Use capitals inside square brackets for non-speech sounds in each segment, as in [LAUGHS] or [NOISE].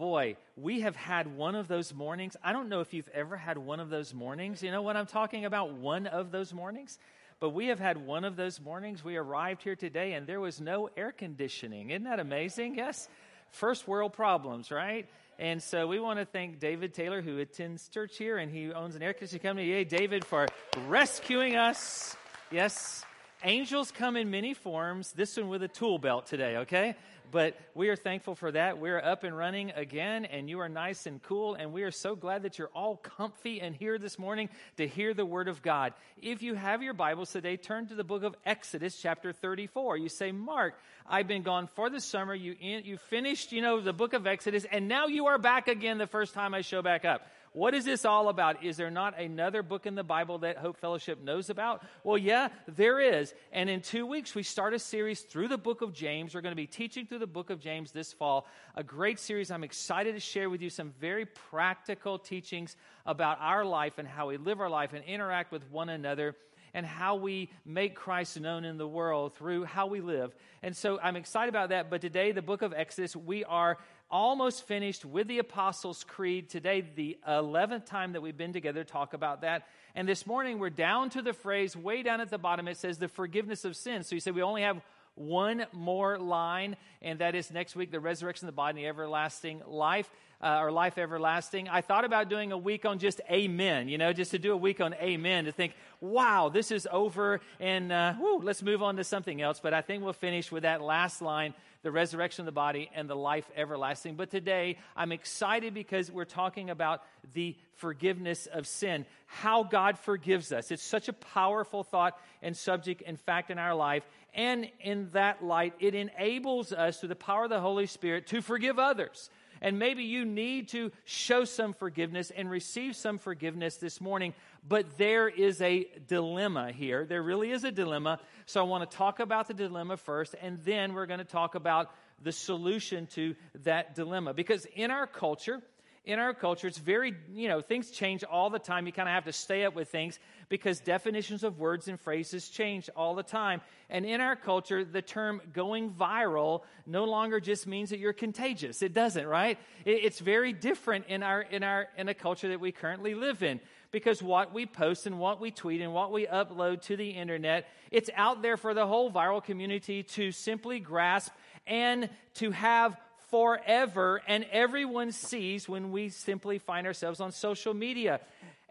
boy, we have had one of those mornings. I don't know if you've ever had one of those mornings. You know what I'm talking about? One of those mornings? But we have had one of those mornings. We arrived here today and there was no air conditioning. Isn't that amazing? Yes? First world problems, right? And so we want to thank David Taylor, who attends church here and he owns an air conditioning company. Yay, David, for rescuing us. Yes. Angels come in many forms. This one with a tool belt today, okay? But we are thankful for that. We're up and running again, and you are nice and cool, and we are so glad that you're all comfy and here this morning to hear the Word of God. If you have your Bibles today, turn to the book of Exodus, chapter 34. You say, Mark, I've been gone for the summer. You, you finished, you know, the book of Exodus, and now you are back again the first time I show back up. What is this all about? Is there not another book in the Bible that Hope Fellowship knows about? Well, yeah, there is. And in two weeks, we start a series through the book of James. We're going to be teaching through the book of James this fall. A great series. I'm excited to share with you some very practical teachings about our life and how we live our life and interact with one another and how we make Christ known in the world through how we live. And so I'm excited about that. But today, the book of Exodus, we are almost finished with the Apostles' Creed. Today, the 11th time that we've been together to talk about that. And this morning, we're down to the phrase way down at the bottom. It says the forgiveness of sins. So you said we only have one more line, and that is next week the resurrection of the body the everlasting life. Uh, or life everlasting. I thought about doing a week on just amen, you know, just to do a week on amen to think, wow, this is over and uh, let's move on to something else. But I think we'll finish with that last line the resurrection of the body, and the life everlasting. But today, I'm excited because we're talking about the forgiveness of sin, how God forgives us. It's such a powerful thought and subject and fact in our life. And in that light, it enables us through the power of the Holy Spirit to forgive others. And maybe you need to show some forgiveness and receive some forgiveness this morning. But there is a dilemma here. There really is a dilemma. So I want to talk about the dilemma first, and then we're going to talk about the solution to that dilemma. Because in our culture, in our culture, it's very, you know, things change all the time. You kind of have to stay up with things because definitions of words and phrases change all the time. And in our culture, the term going viral no longer just means that you're contagious. It doesn't, right? It's very different in our, in our, in a culture that we currently live in because what we post and what we tweet and what we upload to the internet, it's out there for the whole viral community to simply grasp and to have forever. And everyone sees when we simply find ourselves on social media.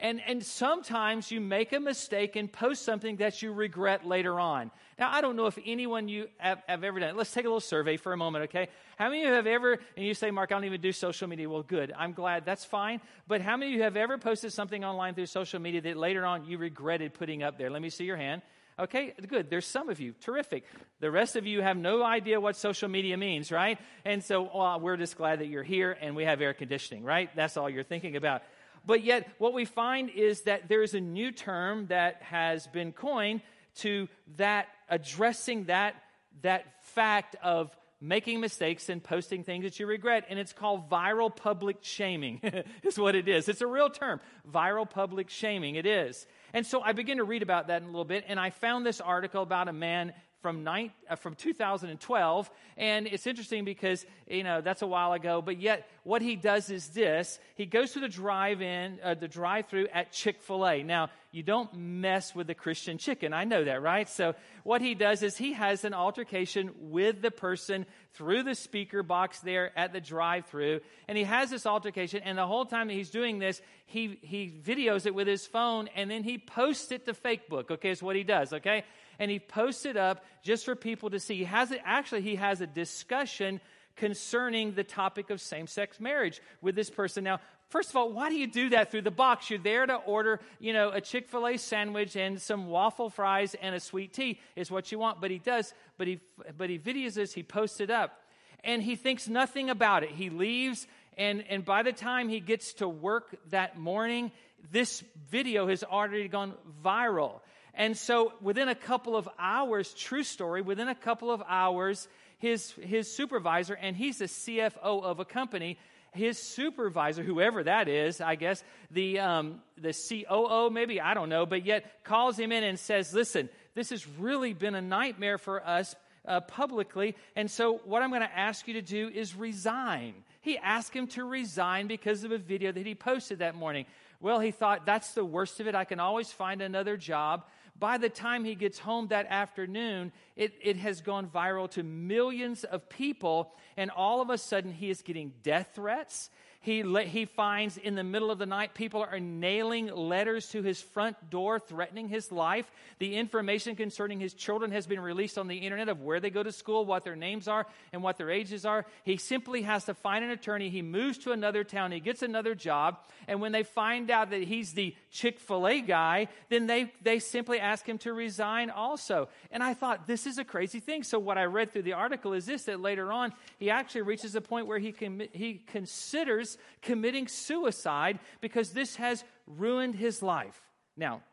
And, and sometimes you make a mistake and post something that you regret later on. Now, I don't know if anyone you have, have, ever done it. Let's take a little survey for a moment, okay? How many of you have ever, and you say, Mark, I don't even do social media. Well, good. I'm glad. That's fine. But how many of you have ever posted something online through social media that later on you regretted putting up there? Let me see your hand. Okay, good. There's some of you. Terrific. The rest of you have no idea what social media means, right? And so well, we're just glad that you're here and we have air conditioning, right? That's all you're thinking about. But yet, what we find is that there is a new term that has been coined to that addressing that, that fact of making mistakes and posting things that you regret. And it's called viral public shaming, [LAUGHS] is what it is. It's a real term. Viral public shaming, it is. And so I began to read about that in a little bit, and I found this article about a man from, uh, from 2012. And it's interesting because, you know, that's a while ago. But yet, what he does is this he goes to the drive in, uh, the drive through at Chick fil A. Now, you don't mess with the Christian chicken. I know that, right? So, what he does is he has an altercation with the person through the speaker box there at the drive through. And he has this altercation. And the whole time that he's doing this, he, he videos it with his phone and then he posts it to Facebook. Okay, is what he does, okay? and he posts it up just for people to see. He has it, actually, he has a discussion concerning the topic of same sex marriage with this person. Now, first of all, why do you do that through the box? You're there to order, you know, a Chick fil A sandwich and some waffle fries and a sweet tea, is what you want. But he does, but he, but he videos this, he posts it up, and he thinks nothing about it. He leaves, and, and by the time he gets to work that morning, this video has already gone viral. And so within a couple of hours, true story, within a couple of hours, his, his supervisor, and he's the CFO of a company, his supervisor, whoever that is, I guess, the, um, the COO, maybe, I don't know, but yet calls him in and says, Listen, this has really been a nightmare for us uh, publicly. And so, what I'm going to ask you to do is resign. He asked him to resign because of a video that he posted that morning. Well, he thought, that's the worst of it. I can always find another job. By the time he gets home that afternoon, it, it has gone viral to millions of people. And all of a sudden, he is getting death threats. He, he finds in the middle of the night people are nailing letters to his front door threatening his life. The information concerning his children has been released on the internet of where they go to school, what their names are, and what their ages are. He simply has to find an attorney. He moves to another town. He gets another job. And when they find out that he's the Chick fil A guy, then they, they simply ask him to resign also. And I thought, this is a crazy thing. So what I read through the article is this that later on, he actually reaches a point where he, com- he considers committing suicide because this has ruined his life. Now,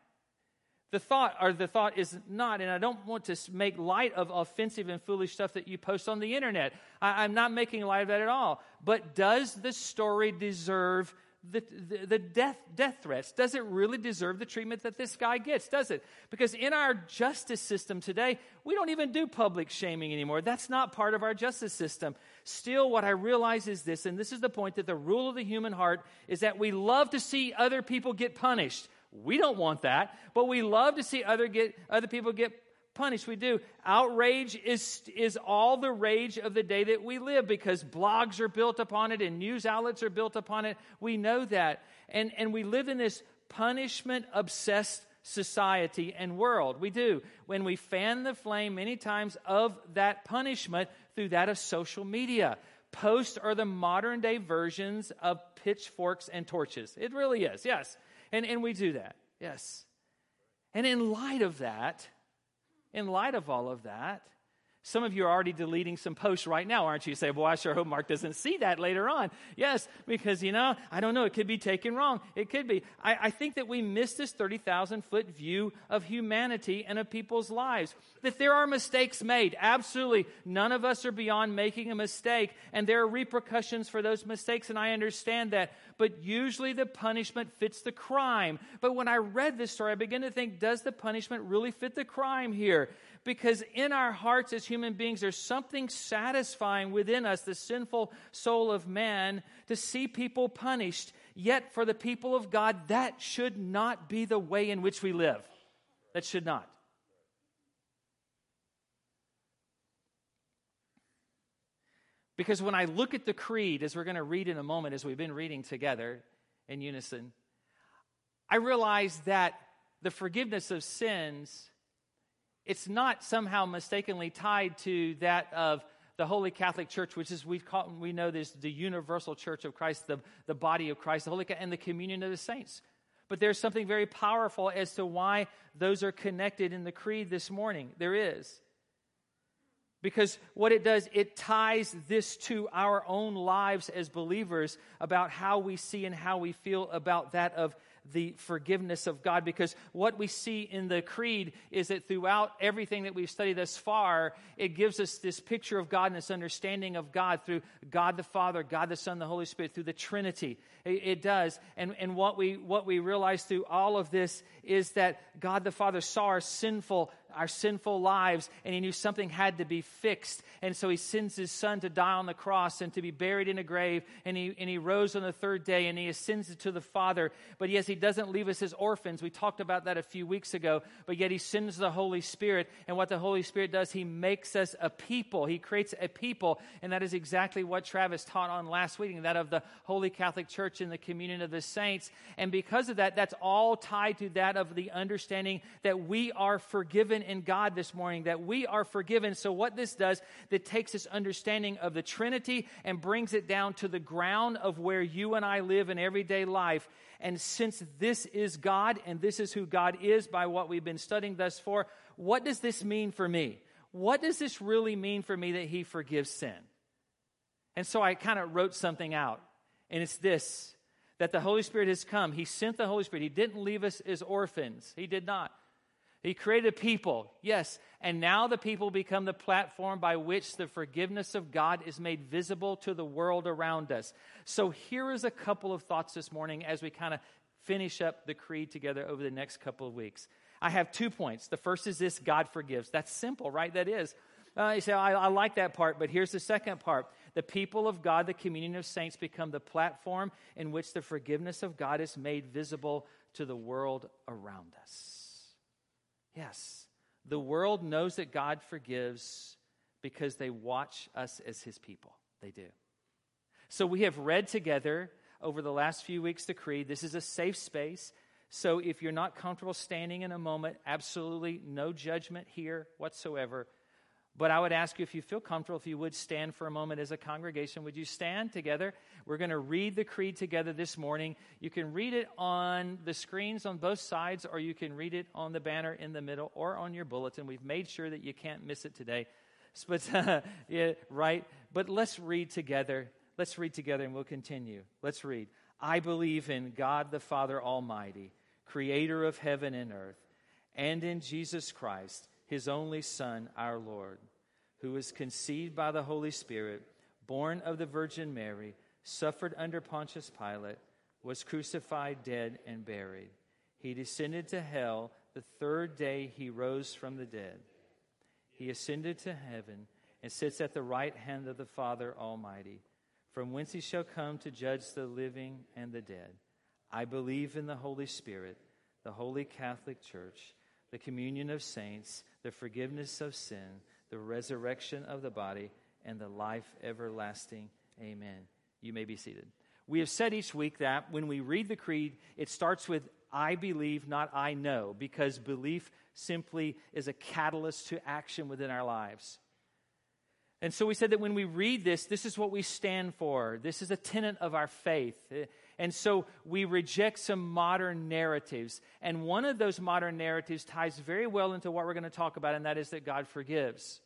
the thought or the thought is not, and I don't want to make light of offensive and foolish stuff that you post on the internet. I, am not making light of that at all. But does the story deserve the, the, the, death, death threats? Does it really deserve the treatment that this guy gets? Does it? Because in our justice system today, we don't even do public shaming anymore. That's not part of our justice system. Still, what I realize is this, and this is the point that the rule of the human heart is that we love to see other people get punished. We don't want that, but we love to see other, get, other people get punished. We do. Outrage is, is all the rage of the day that we live because blogs are built upon it and news outlets are built upon it. We know that. And, and we live in this punishment obsessed society and world. We do. When we fan the flame many times of that punishment through that of social media. Posts are the modern day versions of pitchforks and torches. It really is, yes. And, and we do that, yes. And in light of that, in light of all of that, some of you are already deleting some posts right now, aren't you? you say, well, I sure hope Mark doesn't see that later on. Yes, because, you know, I don't know, it could be taken wrong. It could be. I, I think that we miss this 30,000 foot view of humanity and of people's lives. That there are mistakes made. Absolutely. None of us are beyond making a mistake, and there are repercussions for those mistakes, and I understand that. But usually the punishment fits the crime. But when I read this story, I began to think, does the punishment really fit the crime here? Because in our hearts as human beings, there's something satisfying within us, the sinful soul of man, to see people punished. Yet, for the people of God, that should not be the way in which we live. That should not. Because when I look at the creed, as we're going to read in a moment, as we've been reading together in unison, I realize that the forgiveness of sins it's not somehow mistakenly tied to that of the Holy Catholic Church, which is we call we know this the universal church of Christ, the, the body of Christ, the Holy and the communion of the saints. But there's something very powerful as to why those are connected in the creed this morning. There is. Because what it does, it ties this to our own lives as believers about how we see and how we feel about that of the forgiveness of God because what we see in the creed is that throughout everything that we've studied thus far, it gives us this picture of God and this understanding of God through God the Father, God the Son, the Holy Spirit, through the Trinity. It, it does. And, and what, we, what we realize through all of this is that God the Father saw our sinful our sinful lives, and he knew something had to be fixed. And so he sends his son to die on the cross and to be buried in a grave, and he, and he rose on the third day, and he ascends to the Father. But yes, he doesn't leave us as orphans. We talked about that a few weeks ago, but yet he sends the Holy Spirit, and what the Holy Spirit does, he makes us a people. He creates a people, and that is exactly what Travis taught on last week, that of the Holy Catholic Church and the communion of the saints. And because of that, that's all tied to that of the understanding that we are forgiven in God this morning that we are forgiven. So, what this does, that takes this understanding of the Trinity and brings it down to the ground of where you and I live in everyday life. And since this is God and this is who God is by what we've been studying thus far, what does this mean for me? What does this really mean for me that He forgives sin? And so I kind of wrote something out, and it's this that the Holy Spirit has come. He sent the Holy Spirit. He didn't leave us as orphans, He did not. He created people, yes, and now the people become the platform by which the forgiveness of God is made visible to the world around us. So here is a couple of thoughts this morning as we kind of finish up the creed together over the next couple of weeks. I have two points. The first is this God forgives. That's simple, right? That is. Uh, you say, I, I like that part, but here's the second part The people of God, the communion of saints, become the platform in which the forgiveness of God is made visible to the world around us. Yes, the world knows that God forgives because they watch us as his people. They do. So we have read together over the last few weeks the creed. This is a safe space. So if you're not comfortable standing in a moment, absolutely no judgment here whatsoever. But I would ask you if you feel comfortable, if you would stand for a moment as a congregation. Would you stand together? We're going to read the creed together this morning. You can read it on the screens on both sides, or you can read it on the banner in the middle, or on your bulletin. We've made sure that you can't miss it today. [LAUGHS] But, uh, yeah, right? But let's read together. Let's read together and we'll continue. Let's read. I believe in God the Father Almighty, creator of heaven and earth, and in Jesus Christ his only Son, our Lord, who was conceived by the Holy Spirit, born of the Virgin Mary, suffered under Pontius Pilate, was crucified, dead, and buried. He descended to hell. The third day he rose from the dead. He ascended to heaven and sits at the right hand of the Father Almighty, from whence he shall come to judge the living and the dead. I believe in the Holy Spirit, the holy Catholic Church, the communion of saints the forgiveness of sin, the resurrection of the body, and the life everlasting. Amen. You may be seated. We have said each week that when we read the creed, it starts with I believe, not I know, because belief simply is a catalyst to action within our lives. And so we said that when we read this, this is what we stand for. This is a tenet of our faith. And so we reject some modern narratives. And one of those modern narratives ties very well into what we're going to talk about, and that is that God forgives.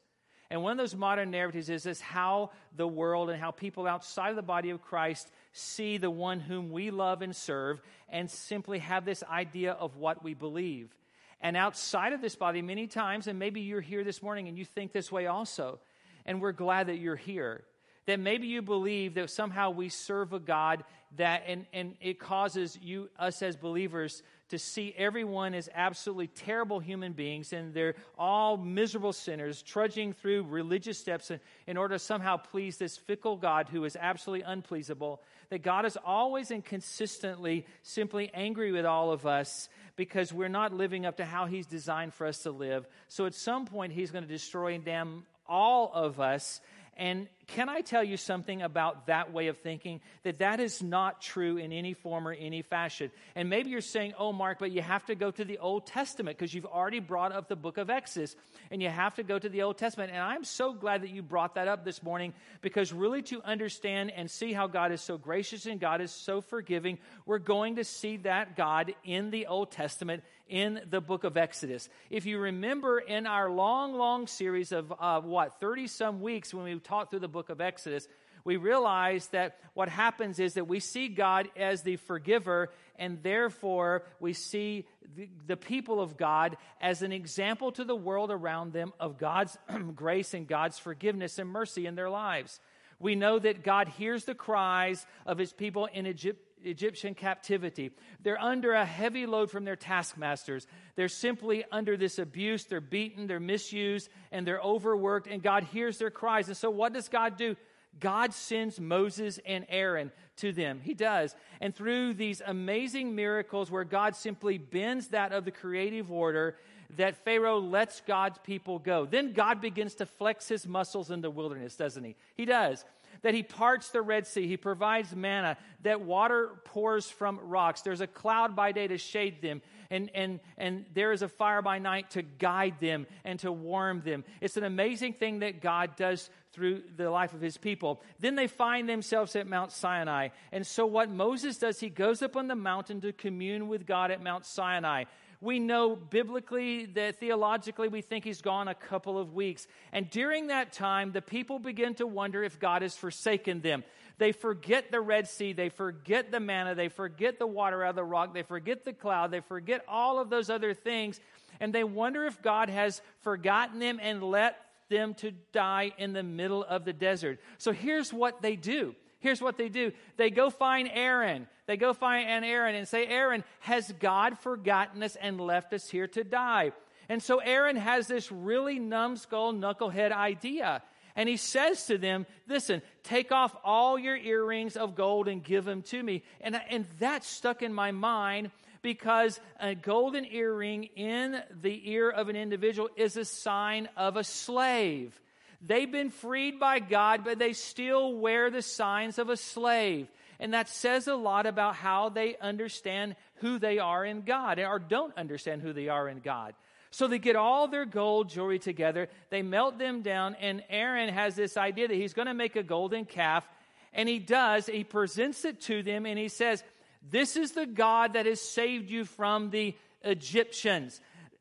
And one of those modern narratives is, this how the world and how people outside of the body of Christ see the one whom we love and serve and simply have this idea of what we believe. And outside of this body, many times, and maybe you're here this morning and you think this way also, and we're glad that you're here that maybe you believe that somehow we serve a God that, and, and it causes you, us as believers, to see everyone as absolutely terrible human beings and they're all miserable sinners trudging through religious steps in, in order to somehow please this fickle God who is absolutely unpleasable. That God is always and consistently simply angry with all of us because we're not living up to how He's designed for us to live. So at some point, He's going to destroy and damn all of us and can I tell you something about that way of thinking? That that is not true in any form or any fashion. And maybe you're saying, oh, Mark, but you have to go to the Old Testament because you've already brought up the book of Exodus and you have to go to the Old Testament. And I'm so glad that you brought that up this morning because really to understand and see how God is so gracious and God is so forgiving, we're going to see that God in the Old Testament in the book of Exodus. If you remember in our long, long series of uh, what, 30 some weeks when we taught through the book of Exodus, we realize that what happens is that we see God as the forgiver, and therefore we see the, the, people of God as an example to the world around them of God's [CLEARS THROAT] grace and God's forgiveness and mercy in their lives. We know that God hears the cries of his people in Egypt Egyptian captivity. They're under a heavy load from their taskmasters. They're simply under this abuse. They're beaten, they're misused, and they're overworked, and God hears their cries. And so, what does God do? God sends Moses and Aaron to them. He does. And through these amazing miracles where God simply bends that of the creative order, that Pharaoh lets God's people go. Then God begins to flex his muscles in the wilderness, doesn't he? He does that he parts the Red Sea, he provides manna, that water pours from rocks. There's a cloud by day to shade them, and, and, and there is a fire by night to guide them and to warm them. It's an amazing thing that God does through the life of his people. Then they find themselves at Mount Sinai. And so, what Moses does, he goes up on the mountain to commune with God at Mount Sinai. We know biblically that theologically we think he's gone a couple of weeks. And during that time, the people begin to wonder if God has forsaken them. They forget the Red Sea, they forget the manna, they forget the water out of the rock, they forget the cloud, they forget all of those other things. And they wonder if God has forgotten them and let them to die in the middle of the desert. So here's what they do here's what they do they go find Aaron. They go find an Aaron and say, Aaron, has God forgotten us and left us here to die? And so Aaron has this really numbskull, knucklehead idea. And he says to them, Listen, take off all your earrings of gold and give them to me. And, and that stuck in my mind because a golden earring in the ear of an individual is a sign of a slave. They've been freed by God, but they still wear the signs of a slave. And that says a lot about how they understand who they are in God or don't understand who they are in God. So they get all their gold jewelry together, they melt them down, and Aaron has this idea that he's going to make a golden calf. And he does, he presents it to them, and he says, This is the God that has saved you from the Egyptians.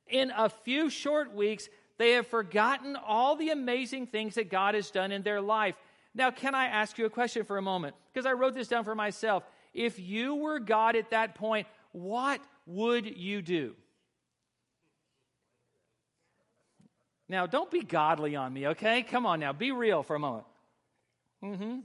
In a few short weeks, they have forgotten all the amazing things that God has done in their life. Now, can I ask you a question for a moment? Because I wrote this down for myself. If you were God at that point, what would you do? Now, don't be godly on me, okay? Come on now, be real for a moment. Mm-hmm.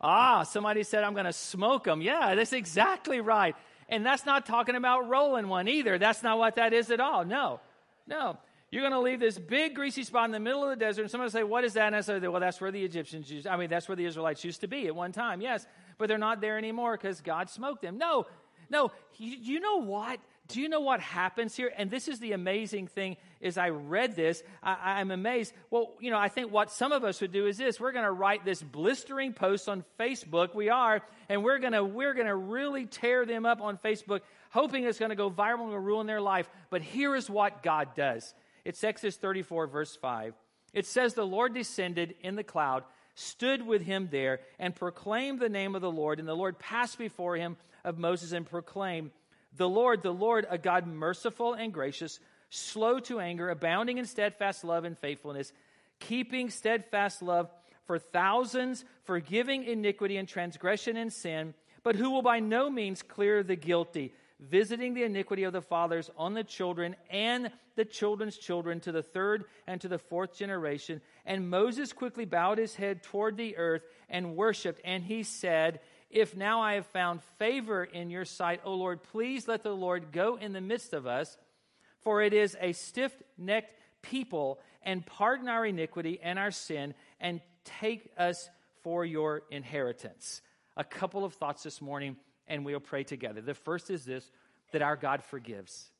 Ah, somebody said I'm going to smoke them. Yeah, that's exactly right. And that's not talking about rolling one either. That's not what that is at all. No, no. You're going to leave this big greasy spot in the middle of the desert, and somebody say, "What is that?" And I say, "Well, that's where the Egyptians used. I mean, that's where the Israelites used to be at one time. Yes, but they're not there anymore because God smoked them. No, no. You, you know what? do you know what happens here? And this is the amazing thing is I read this, I, am amazed. Well, you know, I think what some of us would do is this. We're going to write this blistering post on Facebook. We are, and we're going to, we're going to really tear them up on Facebook, hoping it's going to go viral and ruin their life. But here is what God does. It's Exodus 34 verse 5. It says, the Lord descended in the cloud, stood with him there, and proclaimed the name of the Lord. And the Lord passed before him of Moses and proclaimed, the Lord, the Lord, a God merciful and gracious, slow to anger, abounding in steadfast love and faithfulness, keeping steadfast love for thousands, forgiving iniquity and transgression and sin, but who will by no means clear the guilty, visiting the iniquity of the fathers on the children and the children's children to the third and to the fourth generation. And Moses quickly bowed his head toward the earth and worshiped, and he said, if now I have found favor in your sight, O Lord, please let the Lord go in the midst of us, for it is a stiff necked people, and pardon our iniquity and our sin, and take us for your inheritance. A couple of thoughts this morning, and we'll pray together. The first is this that our God forgives.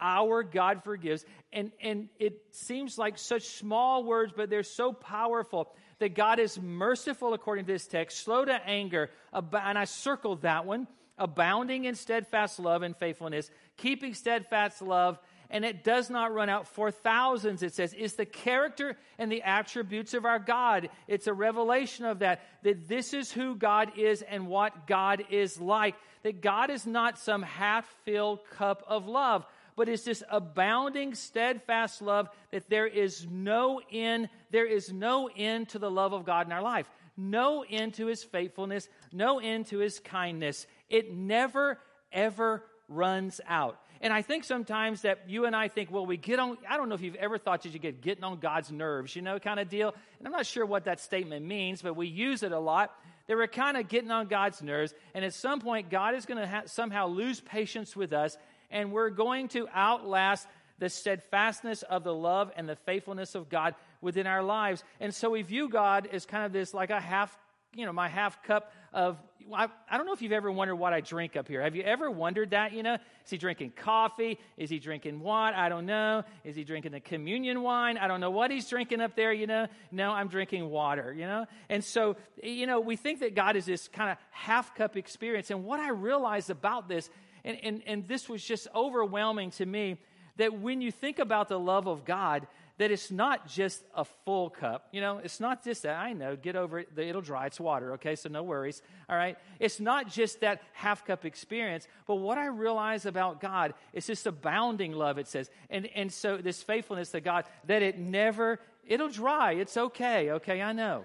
Our God forgives. And, and it seems like such small words, but they're so powerful that God is merciful according to this text, slow to anger, and I circled that one, abounding in steadfast love and faithfulness, keeping steadfast love, and it does not run out for thousands, it says. It's the character and the attributes of our God. It's a revelation of that, that this is who God is and what God is like. That God is not some half filled cup of love but it's this abounding, steadfast love that there is no end, there is no end to the love of God in our life, no end to his faithfulness, no end to his kindness. It never, ever runs out. And I think sometimes that you and I think, well, we get on, I don't know if you've ever thought that you get getting on God's nerves, you know, kind of deal. And I'm not sure what that statement means, but we use it a lot. They were kind of getting on God's nerves. And at some point, God is going to ha- somehow lose patience with us and we're going to outlast the steadfastness of the love and the faithfulness of God within our lives. And so we view God as kind of this like a half, you know, my half cup of. I, I don't know if you've ever wondered what I drink up here. Have you ever wondered that? You know, is he drinking coffee? Is he drinking what? I don't know. Is he drinking the communion wine? I don't know what he's drinking up there. You know, no, I'm drinking water. You know, and so you know, we think that God is this kind of half cup experience. And what I realized about this and, and, and this was just overwhelming to me that when you think about the love of God, that it's not just a full cup. You know, it's not just that. I know, get over it. It'll dry. It's water, okay? So no worries. All right? It's not just that half cup experience. But what I realize about God is this abounding love, it says. And, and so this faithfulness to God, that it never, it'll dry. It's okay, okay? I know.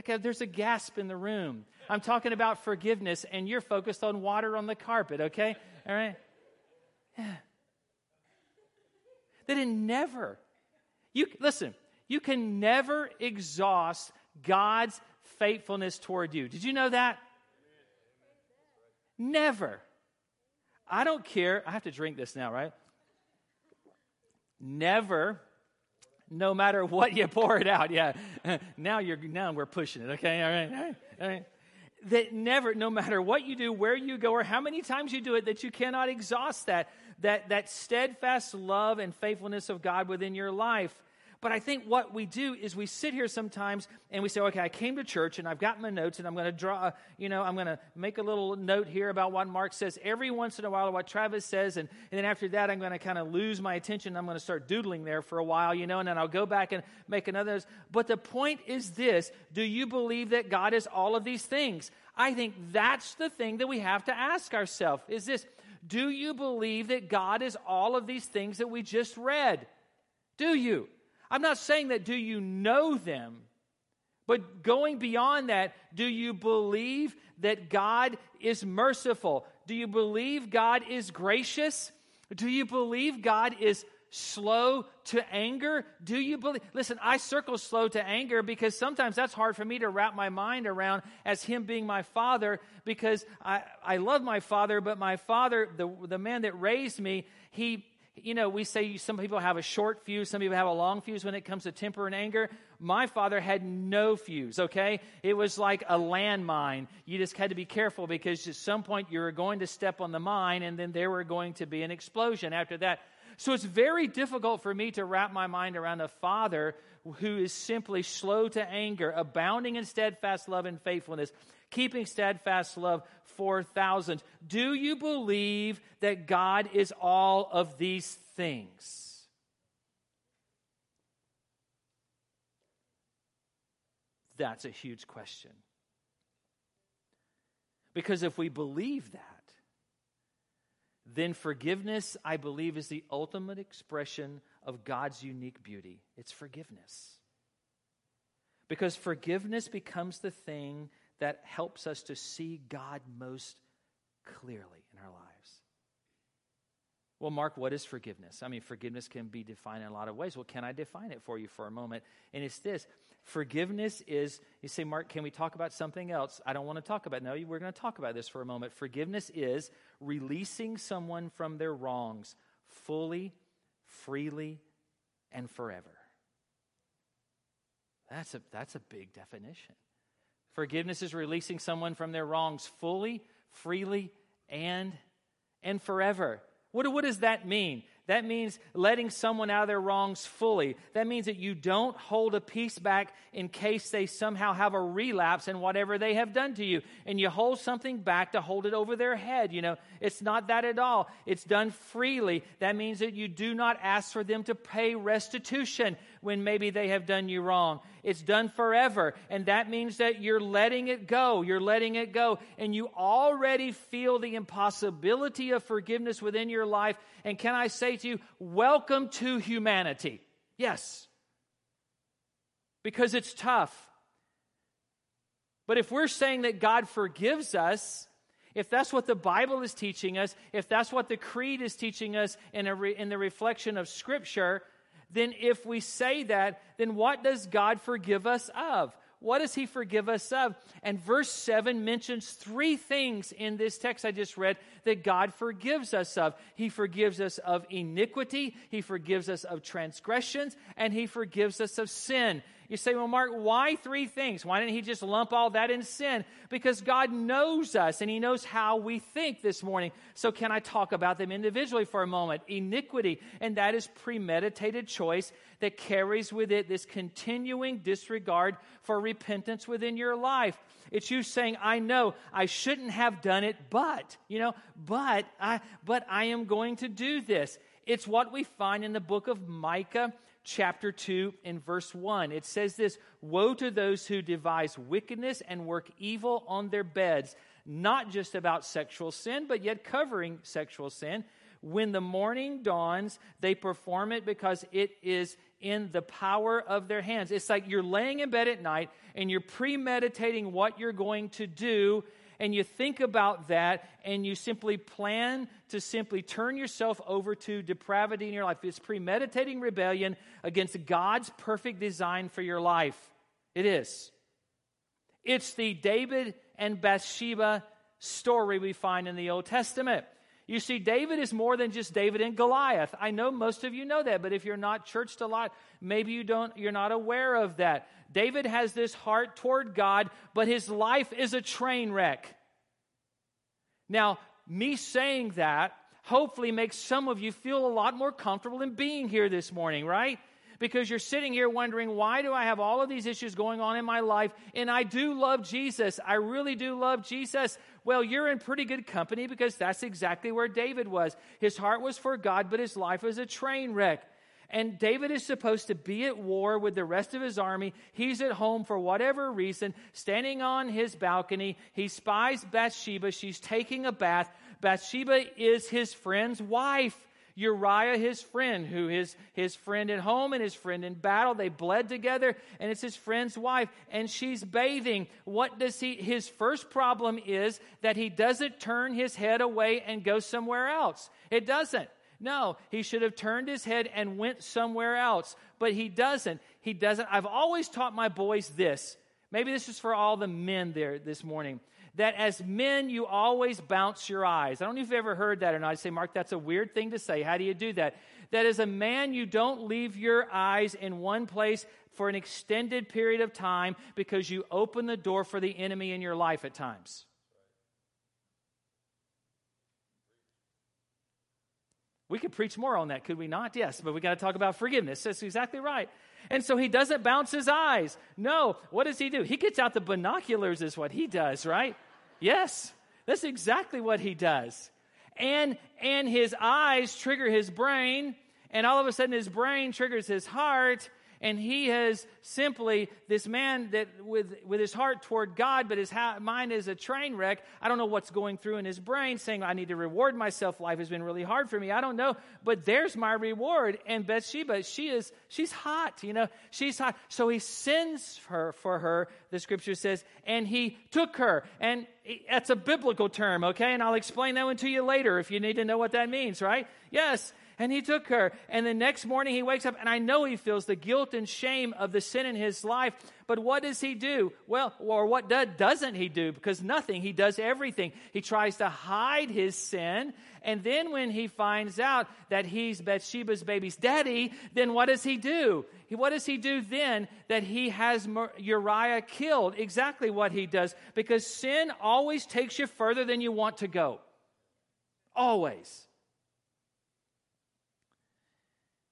Okay, there's a gasp in the room. I'm talking about forgiveness, and you're focused on water on the carpet, okay? All right? Yeah. That it never, you listen, you can never exhaust God's faithfulness toward you. Did you know that? Never. I don't care. I have to drink this now, right? Never, no matter what you [LAUGHS] pour it out. Yeah. [LAUGHS] now you're now we're pushing it. Okay. All right. All right. All right. That never, no matter what you do, where you go, or how many times you do it, that you cannot exhaust that that that steadfast love and faithfulness of God within your life. But I think what we do is we sit here sometimes and we say, okay, I came to church and I've got my notes and I'm going to draw, uh, you know, I'm going to make a little note here about what Mark says every once in a while, what Travis says. And, and then after that, I'm going to kind of lose my attention. I'm going to start doodling there for a while, you know, and then I'll go back and make another. But the point is this do you believe that God is all of these things? I think that's the thing that we have to ask ourselves is this Do you believe that God is all of these things that we just read? Do you? I'm not saying that do you know them, but going beyond that, do you believe that God is merciful? Do you believe God is gracious? Do you believe God is slow to anger? Do you believe? Listen, I circle slow to anger because sometimes that's hard for me to wrap my mind around as Him being my father because I, I love my father, but my father, the, the man that raised me, he you know, we say some people have a short fuse, some people have a long fuse when it comes to temper and anger. My father had no fuse, okay? It was like a landmine. You just had to be careful because at some point you were going to step on the mine and then there were going to be an explosion after that. So it's very difficult for me to wrap my mind around a father who is simply slow to anger, abounding in steadfast love and faithfulness, keeping steadfast love for thousands. Do you believe that God is all of these things? That's a huge question. Because if we believe that, then forgiveness, I believe, is the ultimate expression of God's unique beauty. It's forgiveness. Because forgiveness becomes the thing that helps us to see God most clearly in our lives. Well, Mark, what is forgiveness? I mean, forgiveness can be defined in a lot of ways. Well, can I define it for you for a moment? And it's this forgiveness is, you say, Mark, can we talk about something else? I don't want to talk about it. No, we're going to talk about this for a moment. Forgiveness is releasing someone from their wrongs fully, freely, and forever. That's a, that's a big definition. Forgiveness is releasing someone from their wrongs fully, freely, and, and forever. What, what does that mean? That means letting someone out of their wrongs fully. That means that you don't hold a piece back in case they somehow have a relapse in whatever they have done to you. And you hold something back to hold it over their head. You know, it's not that at all. It's done freely. That means that you do not ask for them to pay restitution when maybe they have done you wrong. It's done forever. And that means that you're letting it go. You're letting it go. And you already feel the impossibility of forgiveness within your life. And can I say to you, welcome to humanity? Yes. Because it's tough. But if we're saying that God forgives us, if that's what the Bible is teaching us, if that's what the Creed is teaching us in, re, in the reflection of Scripture, then if we say that, then what does God forgive us of? What does he forgive us of? And verse 7 mentions three things in this text I just read that God forgives us of. He forgives us of iniquity, he forgives us of transgressions, and he forgives us of sin. You say, well, Mark, why three things? Why didn't he just lump all that in sin? Because God knows us and he knows how we think this morning. So, can I talk about them individually for a moment? Iniquity, and that is premeditated choice that carries with it this continuing disregard for repentance within your life. It's you saying, I know I shouldn't have done it, but, you know, but I, but I am going to do this. It's what we find in the book of Micah chapter 2 in verse 1. It says this Woe to those who devise wickedness and work evil on their beds, not just about sexual sin, but yet covering sexual sin. When the morning dawns, they perform it because it is in the power of their hands. It's like you're laying in bed at night and you're premeditating what you're going to do and you think about that and you simply plan to simply turn yourself over to depravity in your life. It's premeditating rebellion against God's perfect design for your life. It is. It's the David and Bathsheba story we find in the Old Testament. You see, David is more than just David and Goliath. I know most of you know that, but if you're not churched a lot, maybe you don't, you're not aware of that. David has this heart toward God, but his life is a train wreck. Now, me saying that hopefully makes some of you feel a lot more comfortable in being here this morning, right? Because you're sitting here wondering, why do I have all of these issues going on in my life? And I do love Jesus. I really do love Jesus. Well, you're in pretty good company because that's exactly where David was. His heart was for God, but his life was a train wreck. And David is supposed to be at war with the rest of his army. He's at home for whatever reason, standing on his balcony. He spies Bathsheba. She's taking a bath. Bathsheba is his friend's wife. Uriah, his friend, who is his friend at home and his friend in battle. They bled together, and it's his friend's wife, and she's bathing. What does he, his first problem is that he doesn't turn his head away and go somewhere else. It doesn't. No, he should have turned his head and went somewhere else, but he doesn't. He doesn't. I've always taught my boys this. Maybe this is for all the men there this morning that as men, you always bounce your eyes. I don't know if you've ever heard that or not. I say, Mark, that's a weird thing to say. How do you do that? That as a man, you don't leave your eyes in one place for an extended period of time because you open the door for the enemy in your life at times. We could preach more on that, could we not? Yes, but we got to talk about forgiveness. That's exactly right. And so he doesn't bounce his eyes. No, what does he do? He gets out the binoculars, is what he does, right? Yes, that's exactly what he does. And and his eyes trigger his brain, and all of a sudden his brain triggers his heart, and he has simply this man that with with his heart toward God, but his ha- mind is a train wreck. I don't know what's going through in his brain, saying I need to reward myself. Life has been really hard for me. I don't know, but there's my reward. And Bathsheba, she is she's hot, you know, she's hot. So he sends her for her. The scripture says, and he took her, and that's a biblical term, okay? And I'll explain that one to you later if you need to know what that means, right? Yes, and he took her. And the next morning he wakes up, and I know he feels the guilt and shame of the sin in his life. But what does he do? Well, or what doesn't he do? Because nothing. He does everything. He tries to hide his sin. And then when he finds out that he's Bathsheba's baby's daddy, then what does he do? What does he do then that he has Uriah killed? Exactly what he does. Because sin always takes you further than you want to go. Always.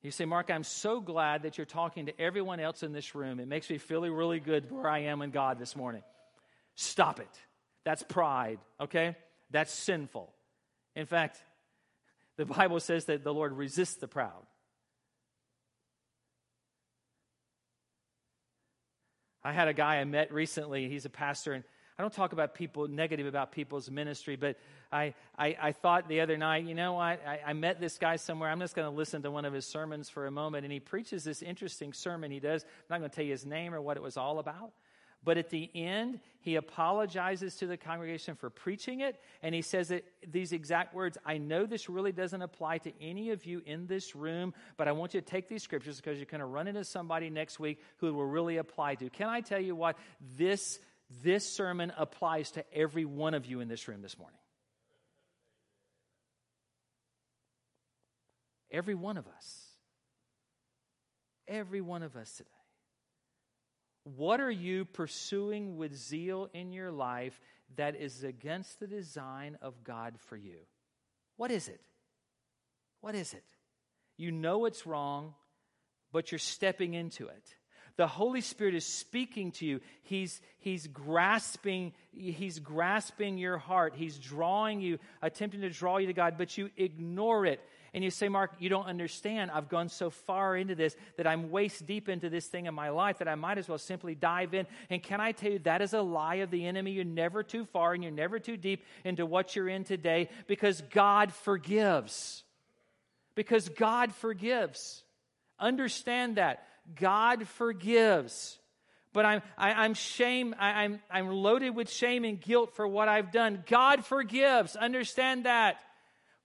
You say, Mark, I'm so glad that you're talking to everyone else in this room. It makes me feel really good where I am in God this morning. Stop it. That's pride, okay? That's sinful. In fact, the Bible says that the Lord resists the proud. I had a guy I met recently. He's a pastor, and I don't talk about people negative about people's ministry, but I, I, I thought the other night, you know what? I, I met this guy somewhere. I'm just going to listen to one of his sermons for a moment. And he preaches this interesting sermon he does. I'm not going to tell you his name or what it was all about. But at the end, he apologizes to the congregation for preaching it. And he says that these exact words I know this really doesn't apply to any of you in this room, but I want you to take these scriptures because you're going to run into somebody next week who will really apply to. Can I tell you what? This, this sermon applies to every one of you in this room this morning. Every one of us. Every one of us today. What are you pursuing with zeal in your life that is against the design of God for you? What is it? What is it? You know it's wrong, but you're stepping into it. The Holy Spirit is speaking to you. He's, he's grasping, he's grasping your heart. He's drawing you, attempting to draw you to God, but you ignore it and you say, Mark, you don't understand. I've gone so far into this that I'm waist deep into this thing in my life that I might as well simply dive in. And can I tell you, that is a lie of the enemy. You're never too far and you're never too deep into what you're in today because God forgives. Because God forgives. Understand that. God forgives. But I'm, I, am i am shame, I, I'm, I'm loaded with shame and guilt for what I've done. God forgives. Understand that.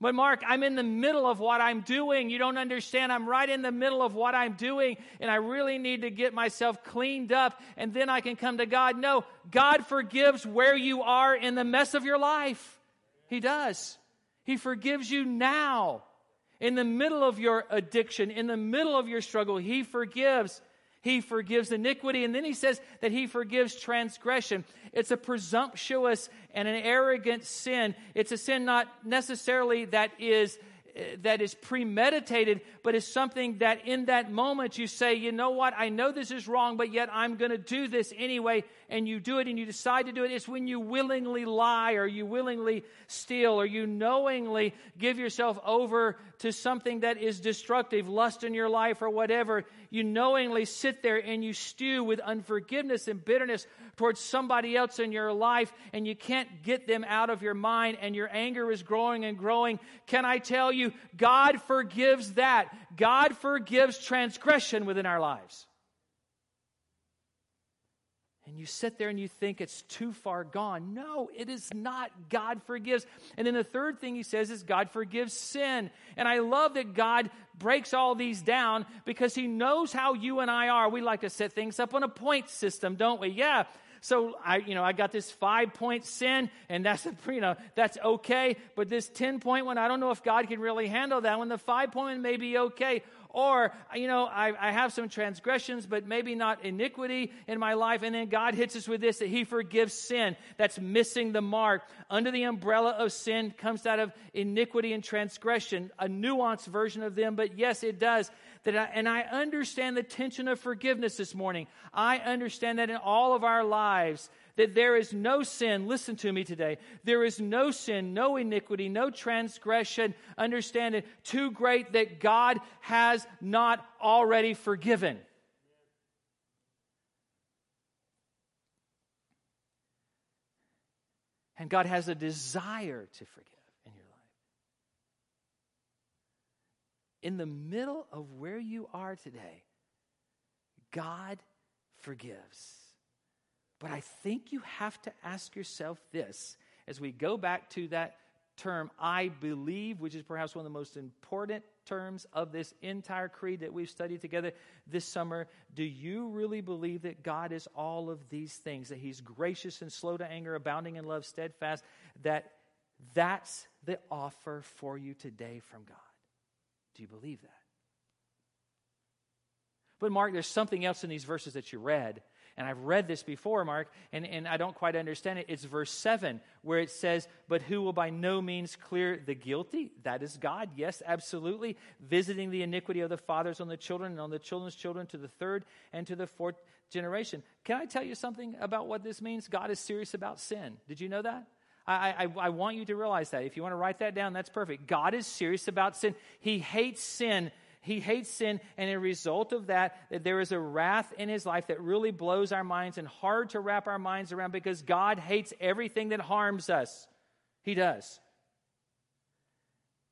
But Mark, I'm in the middle of what I'm doing. You don't understand. I'm right in the middle of what I'm doing, and I really need to get myself cleaned up, and then I can come to God. No, God forgives where you are in the mess of your life. He does. He forgives you now. In the middle of your addiction, in the middle of your struggle, He forgives. He forgives iniquity. And then He says that He forgives transgression. It's a presumptuous and an arrogant sin. It's a sin not necessarily that is eh, that is premeditated, but is something that in that moment you say, you know what, I know this is wrong, but yet I'm going to do this anyway, and you do it and you decide to do it. It's when you willingly lie or you willingly steal or you knowingly give yourself over to something that is destructive, lust in your life or whatever. You knowingly sit there and you stew with unforgiveness and bitterness towards somebody else in your life and you can't get them out of your mind and your anger is growing and growing. Can I tell you, God forgives that. God forgives transgression within our lives. And you sit there and you think it's too far gone. No, it is not. God forgives. And then the third thing he says is God forgives sin. And I love that God breaks all these down because he knows how you and I are. We like to set things up on a point system, don't we? Yeah. So I, you know, I got this five point sin, and that's a, [LAUGHS] you know that's okay. But this ten point one, I don't know if God can really handle that one. The five point may be okay. Or, you know, I, I have some transgressions, but maybe not iniquity in my life. And then God hits us with this that He forgives sin. That's missing the mark. Under the umbrella of sin comes out of iniquity and transgression, a nuanced version of them, but yes, it does. That I, and I understand the tension of forgiveness this morning. I understand that in all of our lives, that there is no sin, listen to me today, there is no sin, no iniquity, no transgression, understand it, too great that God has not already forgiven. And God has a desire to forgive in your life. In the middle of where you are today, God forgives. But I think you have to ask yourself this as we go back to that term, I believe, which is perhaps one of the most important terms of this entire creed that we've studied together this summer. Do you really believe that God is all of these things, that He's gracious and slow to anger, abounding in love, steadfast, that that's the offer for you today from God? Do you believe that? But, Mark, there's something else in these verses that you read and I've read this before, Mark, and, and I don't quite understand it. It's verse 7 where it says, But who will by no means clear the guilty? That is God. Yes, absolutely. Visiting the iniquity of the fathers on the children and on the children's children to the third and to the fourth generation. Can I tell you something about what this means? God is serious about sin. Did you know that? I, I, I, want you to realize that. If you want to write that down, that's perfect. God is serious about sin. He hates sin he hates sin, and a result of that, that there is a wrath in his life that really blows our minds and hard to wrap our minds around because God hates everything that harms us. He does.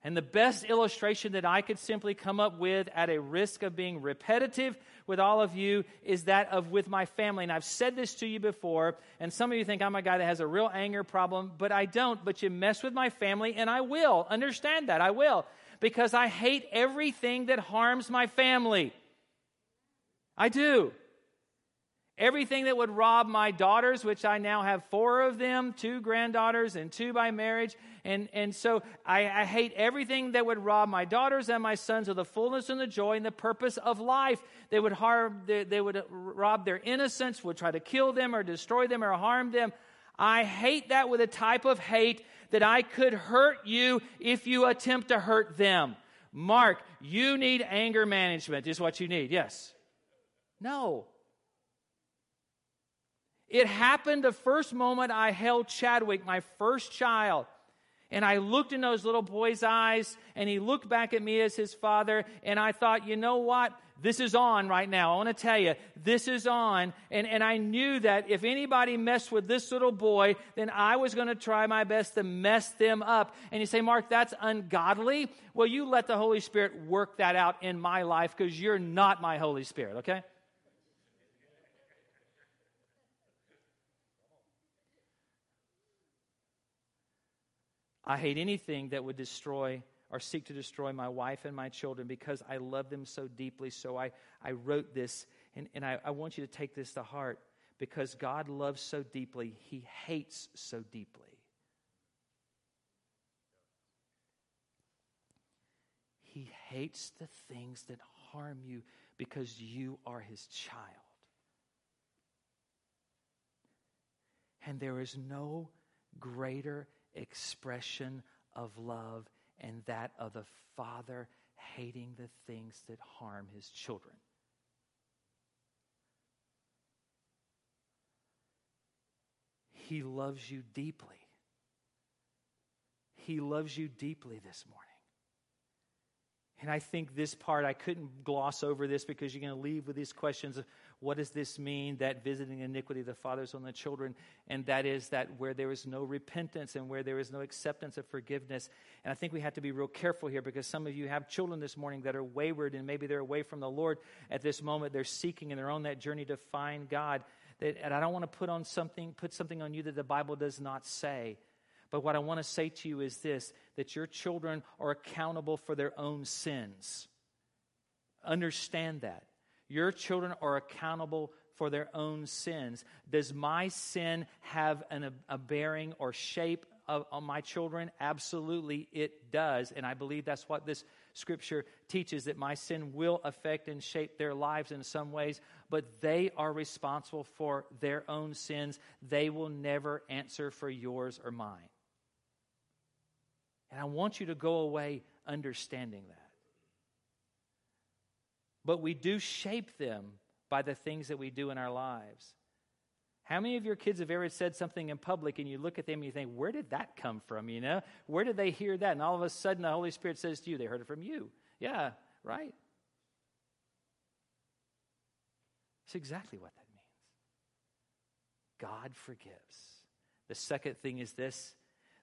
And the best illustration that I could simply come up with at a risk of being repetitive with all of you is that of with my family. And I've said this to you before, and some of you think I'm a guy that has a real anger problem, but I don't. But you mess with my family, and I will. Understand that. I will because I hate everything that harms my family. I do. Everything that would rob my daughters, which I now have four of them, two granddaughters and two by marriage. And, and so I, I hate everything that would rob my daughters and my sons of the fullness and the joy and the purpose of life. They would harm, they, they would rob their innocence, would try to kill them or destroy them or harm them. I hate that with a type of hate that I could hurt you if you attempt to hurt them. Mark, you need anger management, is what you need. Yes. No. It happened the first moment I held Chadwick, my first child. And I looked in those little boy's eyes, and he looked back at me as his father, and I thought, you know what? This is on right now. I want to tell you, this is on. And, and I knew that if anybody messed with this little boy, then I was going to try my best to mess them up. And you say, Mark, that's ungodly. Well, you let the Holy Spirit work that out in my life because you're not my Holy Spirit, okay? I hate anything that would destroy or seek to destroy my wife and my children because I love them so deeply. So I, I wrote this, and, and I, I want you to take this to heart because God loves so deeply, He hates so deeply. He hates the things that harm you because you are his child. And there is no greater expression of love and that of the Father hating the things that harm his children. He loves you deeply. He loves you deeply this morning. And I think this part, I couldn't gloss over this because you're going to leave with these questions of what does this mean that visiting iniquity the fathers on the children? And that is that where there is no repentance and where there is no acceptance of forgiveness. And I think we have to be real careful here because some of you have children this morning that are wayward and maybe they're away from the Lord at this moment. They're seeking and they're on that journey to find God. And I don't want to put on something, put something on you that the Bible does not say. But what I want to say to you is this that your children are accountable for their own sins. Understand that. Your children are accountable for their own sins. Does my sin have an, a bearing or shape of, on my children? Absolutely, it does. And I believe that's what this scripture teaches that my sin will affect and shape their lives in some ways, but they are responsible for their own sins. They will never answer for yours or mine. And I want you to go away understanding that. But we do shape them by the things that we do in our lives. How many of your kids have ever said something in public and you look at them and you think, where did that come from? You know, where did they hear that? And all of a sudden the Holy Spirit says to you, they heard it from you. Yeah, right. It's exactly what that means. God forgives. The second thing is this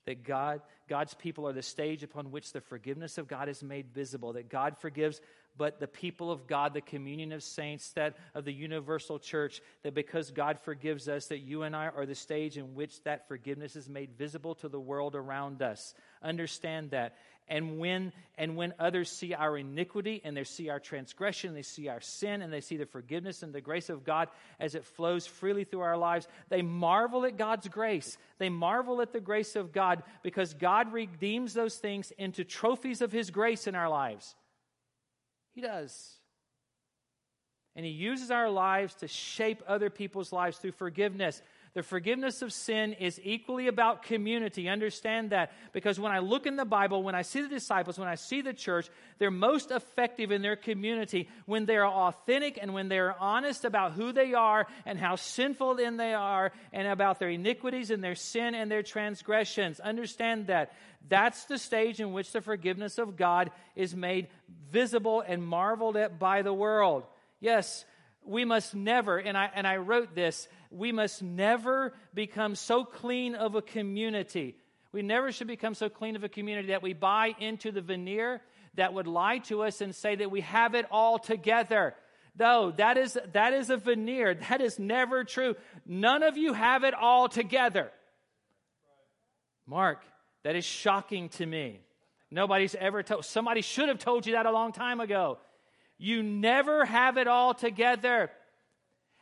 that God, God's people are the stage upon which the forgiveness of God is made visible, that God forgives, but the people of God, the communion of saints, that of the universal church, that because God forgives us, that you and I are the stage in which that forgiveness is made visible to the world around us. Understand that. And when, and when others see our iniquity and they see our transgression, they see our sin, and they see the forgiveness and the grace of God as it flows freely through our lives, they marvel at God's grace. They marvel at the grace of God because God redeems those things into trophies of His grace in our lives. He does. And He uses our lives to shape other people's lives through forgiveness. The forgiveness of sin is equally about community. Understand that. Because when I look in the Bible, when I see the disciples, when I see the church, they're most effective in their community when they are authentic and when they are honest about who they are and how sinful then they are and about their iniquities and their sin and their transgressions. Understand that. That's the stage in which the forgiveness of God is made visible and marveled at by the world. Yes, we must never, and I, and I wrote this, we must never become so clean of a community. We never should become so clean of a community that we buy into the veneer that would lie to us and say that we have it all together. No, that is, that is a veneer. That is never true. None of you have it all together. Mark, that is shocking to me. Nobody's ever told, somebody should have told you that a long time ago. You never have it all together.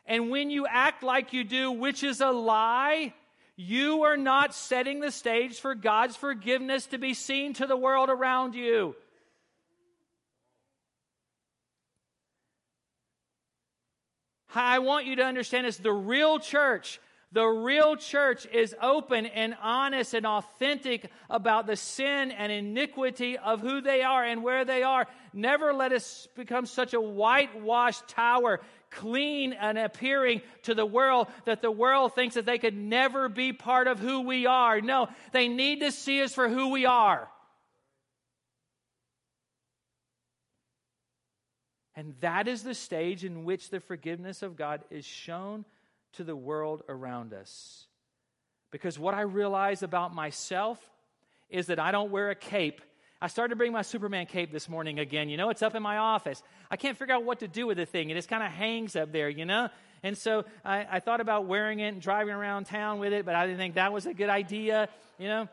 And when you act like you do, which is a lie, you are not setting the stage for God's forgiveness to be seen to the world around you. I want you to understand is the real church the real church is open and honest and authentic about the sin and iniquity of who they are and where they are. Never let us become such a whitewashed tower, clean and appearing to the world that the world thinks that they could never be part of who we are. No, they need to see us for who we are. And that is the stage in which the forgiveness of God is shown to the world around us. Because what I realize about myself is that I don't wear a cape. I started to bring my Superman cape this morning again. You know, it's up in my office. I can't figure out what to do with the thing. It just kind of hangs up there, you know? And so I, I thought about wearing it and driving around town with it, but I didn't think that was a good idea, you know?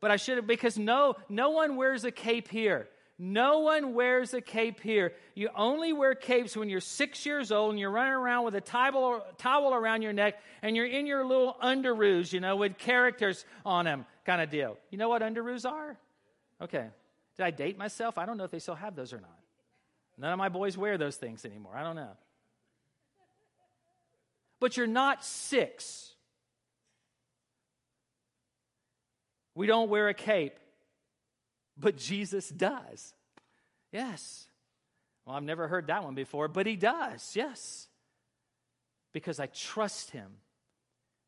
But I should have, because no, no one wears a cape here. No one wears a cape here. You only wear capes when you're six years old and you're running around with a towel, towel around your neck and you're in your little underoos, you know, with characters on them, kind of deal. You know what underoos are? Okay. Did I date myself? I don't know if they still have those or not. None of my boys wear those things anymore. I don't know. But you're not six. We don't wear a cape, but Jesus does. Yes. Well, I've never heard that one before, but he does. Yes. Because I trust him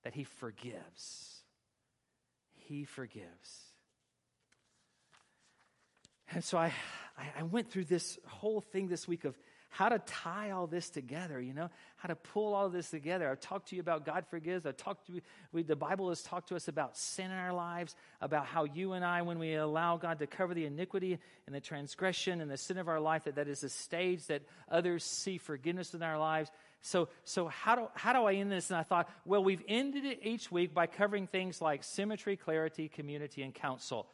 that he forgives. He forgives. And so I, I went through this whole thing this week of how to tie all this together, you know, how to pull all this together. I've talked to you about God forgives. I've talked to you, we, the Bible has talked to us about sin in our lives, about how you and I, when we allow God to cover the iniquity and the transgression and the sin of our life, that that is a stage that others see forgiveness in our lives. So, so how do, how do I end this? And I thought, well, we've ended it each week by covering things like symmetry, clarity, community, and counsel.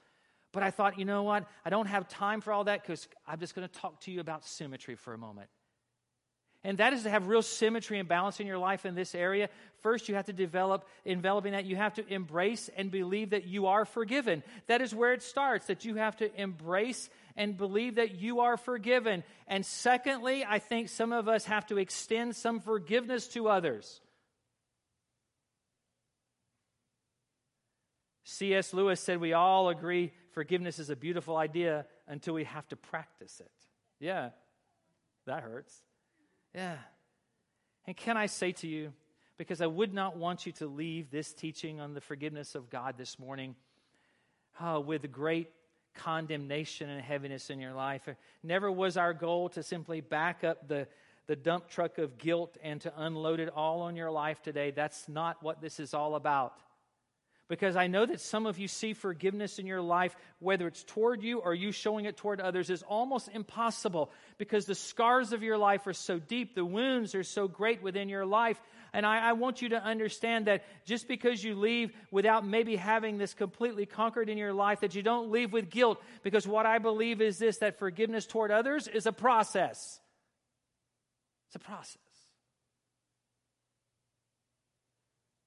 But I thought, you know what? I don't have time for all that because I'm just going to talk to you about symmetry for a moment. And that is to have real symmetry and balance in your life in this area. First, you have to develop, enveloping that, you have to embrace and believe that you are forgiven. That is where it starts, that you have to embrace and believe that you are forgiven. And secondly, I think some of us have to extend some forgiveness to others. C.S. Lewis said we all agree forgiveness is a beautiful idea until we have to practice it. Yeah, that hurts. Yeah. And can I say to you, because I would not want you to leave this teaching on the forgiveness of God this morning uh, with great condemnation and heaviness in your life. never was our goal to simply back up the, the dump truck of guilt and to unload it all on your life today. That's not what this is all about because I know that some of you see forgiveness in your life, whether it's toward you or you showing it toward others, is almost impossible because the scars of your life are so deep, the wounds are so great within your life. And I, I want you to understand that just because you leave without maybe having this completely conquered in your life, that you don't leave with guilt, because what I believe is this that forgiveness toward others is a process. It's a process.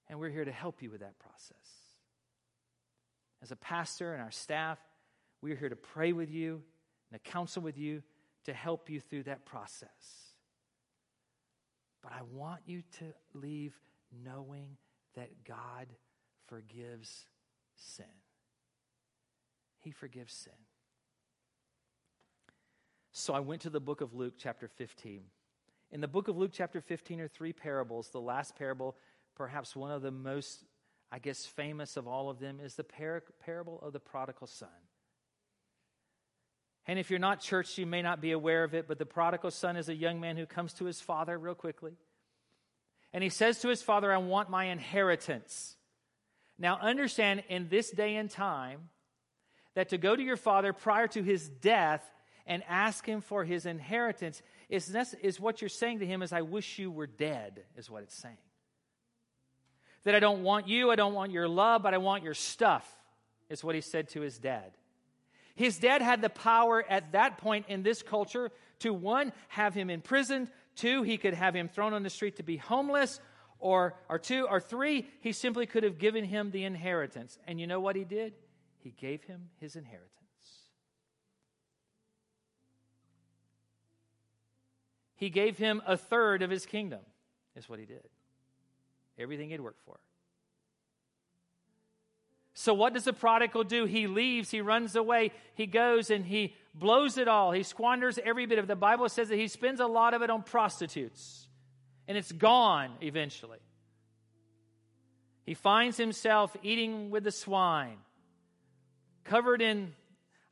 And we're here to help you with that process as a pastor and our staff, we are here to pray with you and to counsel with you to help you through that process. But I want you to leave knowing that God forgives sin. He forgives sin. So I went to the book of Luke, chapter 15. In the book of Luke, chapter 15, are three parables. The last parable, perhaps one of the most I guess, famous of all of them is the par- parable of the prodigal son. And if you're not church, you may not be aware of it, but the prodigal son is a young man who comes to his father real quickly. And he says to his father, I want my inheritance. Now, understand in this day and time that to go to your father prior to his death and ask him for his inheritance is, is what you're saying to him is, I wish you were dead, is what it's saying. That I don't want you, I don't want your love, but I want your stuff, is what he said to his dad. His dad had the power at that point in this culture to one, have him imprisoned, two, he could have him thrown on the street to be homeless, or, or two, or three, he simply could have given him the inheritance. And you know what he did? He gave him his inheritance. He gave him a third of his kingdom, is what he did everything he'd worked for. So, what does the prodigal do? He leaves, he runs away, he goes and he blows it all. He squanders every bit of it. The Bible says that he spends a lot of it on prostitutes, and it's gone eventually. He finds himself eating with the swine, covered in,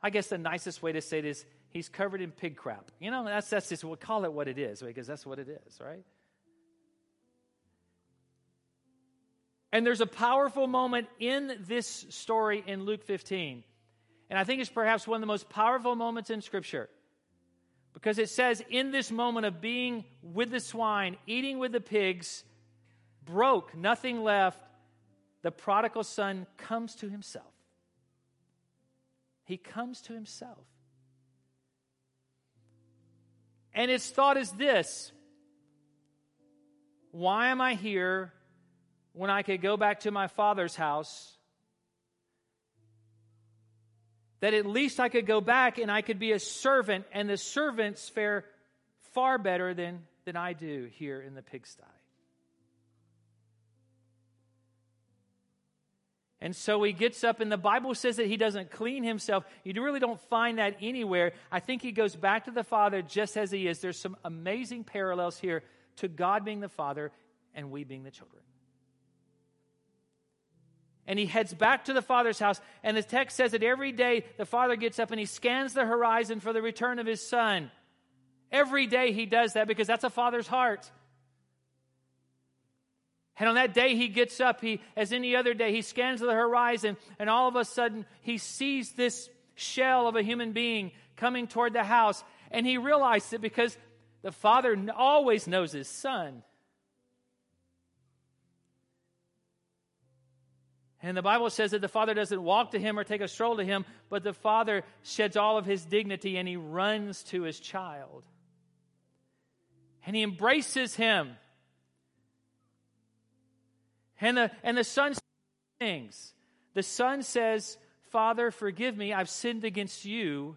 I guess the nicest way to say it is, he's covered in pig crap. You know, that's, that's just, we'll call it what it is, because that's what it is, right? And there's a powerful moment in this story in Luke 15. And I think it's perhaps one of the most powerful moments in Scripture. Because it says, in this moment of being with the swine, eating with the pigs, broke, nothing left, the prodigal son comes to himself. He comes to himself. And his thought is this Why am I here when I could go back to my father's house, that at least I could go back and I could be a servant, and the servants fare far better than, than I do here in the pigsty. And so he gets up, and the Bible says that he doesn't clean himself. You really don't find that anywhere. I think he goes back to the Father just as he is. There's some amazing parallels here to God being the Father and we being the children. And he heads back to the Father's house, and the text says that every day the Father gets up and he scans the horizon for the return of his Son. Every day he does that because that's a Father's heart. And on that day, he gets up, he, as any other day, he scans the horizon, and all of a sudden, he sees this shell of a human being coming toward the house. And he realizes it because the father always knows his son. And the Bible says that the father doesn't walk to him or take a stroll to him, but the father sheds all of his dignity and he runs to his child. And he embraces him. And the, and the son things. The son says, Father, forgive me, I've sinned against you.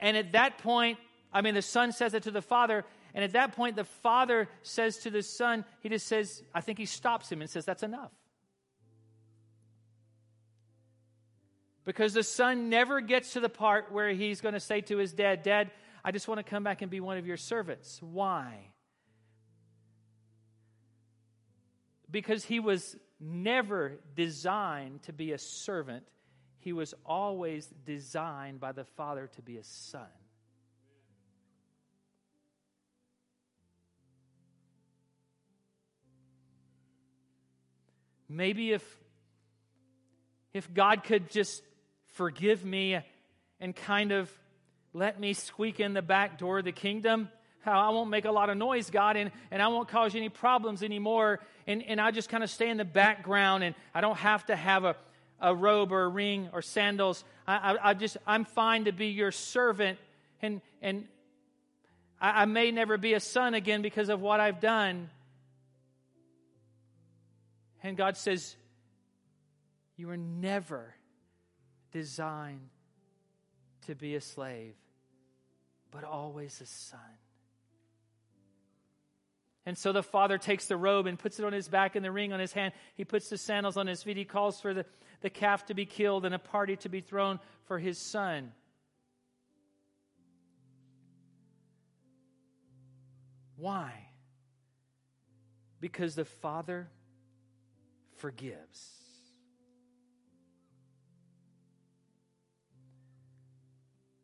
And at that point, I mean, the son says it to the father, and at that point, the father says to the son, he just says, I think he stops him and says, That's enough. Because the son never gets to the part where he's going to say to his dad, Dad, I just want to come back and be one of your servants. Why? because he was never designed to be a servant, he was always designed by the Father to be a son. Maybe if if God could just forgive me and kind of let me squeak in the back door of the kingdom, I won't make a lot of noise, God, and, and I won't cause you any problems anymore. And, and I just kind of stay in the background and I don't have to have a, a robe or a ring or sandals. I, I, I just, I'm fine to be your servant. And, and I, I may never be a son again because of what I've done. And God says, You were never designed to be a slave, but always a son. And so the father takes the robe and puts it on his back and the ring on his hand. He puts the sandals on his feet. He calls for the, the calf to be killed and a party to be thrown for his son. Why? Because the Father forgives.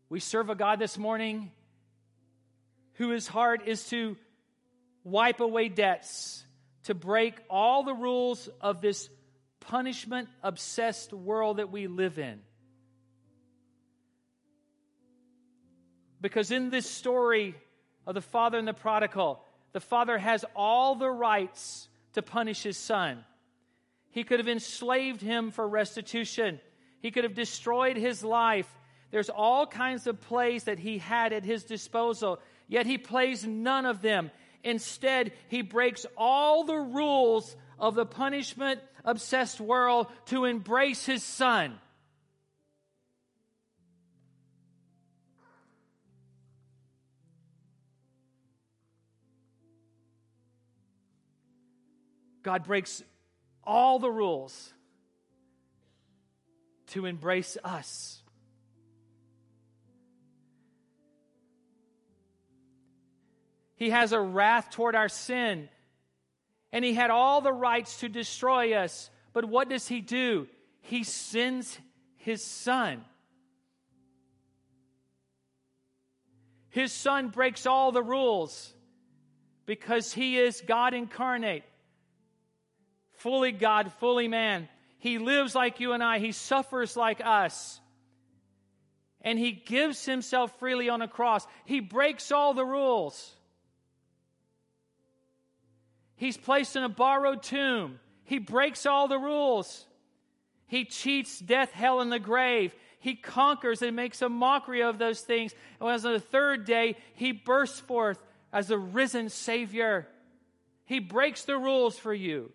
We serve a God this morning whose heart is to wipe away debts, to break all the rules of this punishment obsessed world that we live in. Because in this story of the father and the prodigal, the father has all the rights to punish his son. He could have enslaved him for restitution. He could have destroyed his life. There's all kinds of plays that he had at his disposal, yet he plays none of them. Instead, he breaks all the rules of the punishment obsessed world to embrace his son. God breaks all the rules to embrace us. He has a wrath toward our sin. And he had all the rights to destroy us. But what does he do? He sends his son. His son breaks all the rules because he is God incarnate, fully God, fully man. He lives like you and I, he suffers like us. And he gives himself freely on a cross. He breaks all the rules. He's placed in a borrowed tomb. He breaks all the rules. He cheats death, hell, and the grave. He conquers and makes a mockery of those things. And on the third day, he bursts forth as a risen Savior. He breaks the rules for you.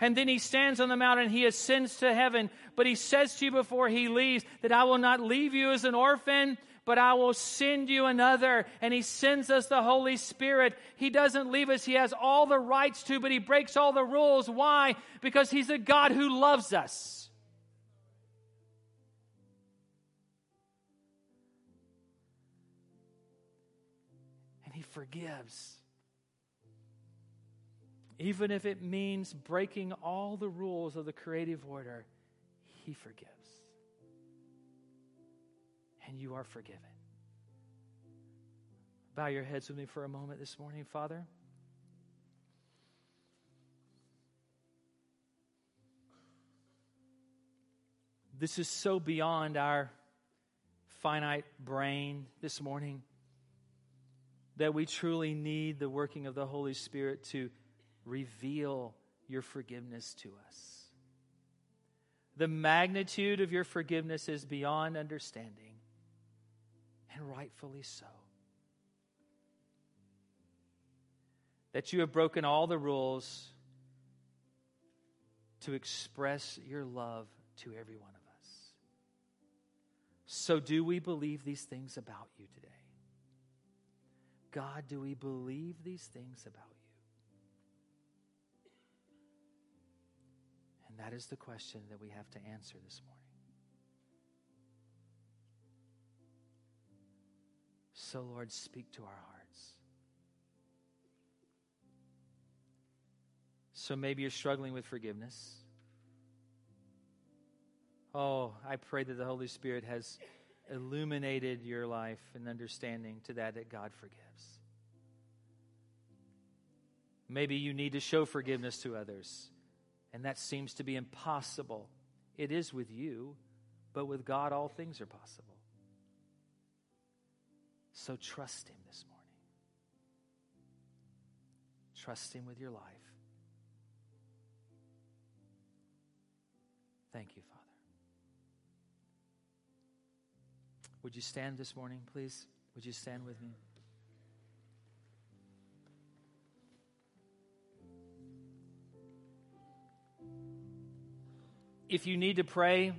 And then he stands on the mountain, and he ascends to heaven, but he says to you before he leaves that I will not leave you as an orphan, but I will send you another. And he sends us the Holy Spirit. He doesn't leave us, he has all the rights to, but he breaks all the rules. Why? Because he's a God who loves us. And he forgives even if it means breaking all the rules of the creative order, He forgives. And you are forgiven. Bow your heads with me for a moment this morning, Father. This is so beyond our finite brain this morning that we truly need the working of the Holy Spirit to reveal your forgiveness to us. The magnitude of your forgiveness is beyond understanding, and rightfully so. That you have broken all the rules to express your love to every one of us. So, do we believe these things about you today? God, do we believe these things about you? That is the question that we have to answer this morning. So, Lord, speak to our hearts. So maybe you're struggling with forgiveness. Oh, I pray that the Holy Spirit has illuminated your life and understanding to that that God forgives. Maybe you need to show forgiveness to others and that seems to be impossible. It is with you, but with God, all things are possible. So trust Him this morning. Trust Him with your life. Thank you, Father. Would you stand this morning, please? Would you stand with me? If you need to pray,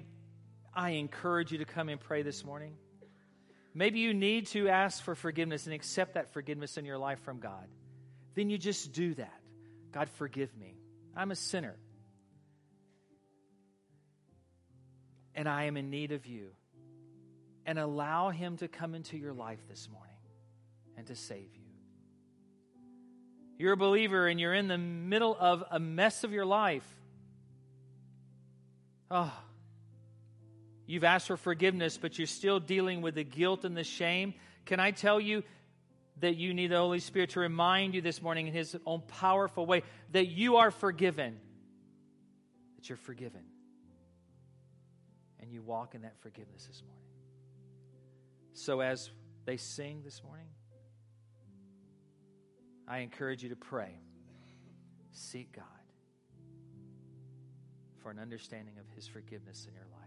I encourage you to come and pray this morning. Maybe you need to ask for forgiveness and accept that forgiveness in your life from God. Then you just do that. God, forgive me. I'm a sinner. And I am in need of you. And allow Him to come into your life this morning and to save you. You're a believer and you're in the middle of a mess of your life Oh, you've asked for forgiveness, but you're still dealing with the guilt and the shame. Can I tell you that you need the Holy Spirit to remind you this morning in His own powerful way that you are forgiven? That you're forgiven. And you walk in that forgiveness this morning. So, as they sing this morning, I encourage you to pray. Seek God for an understanding of His forgiveness in your life.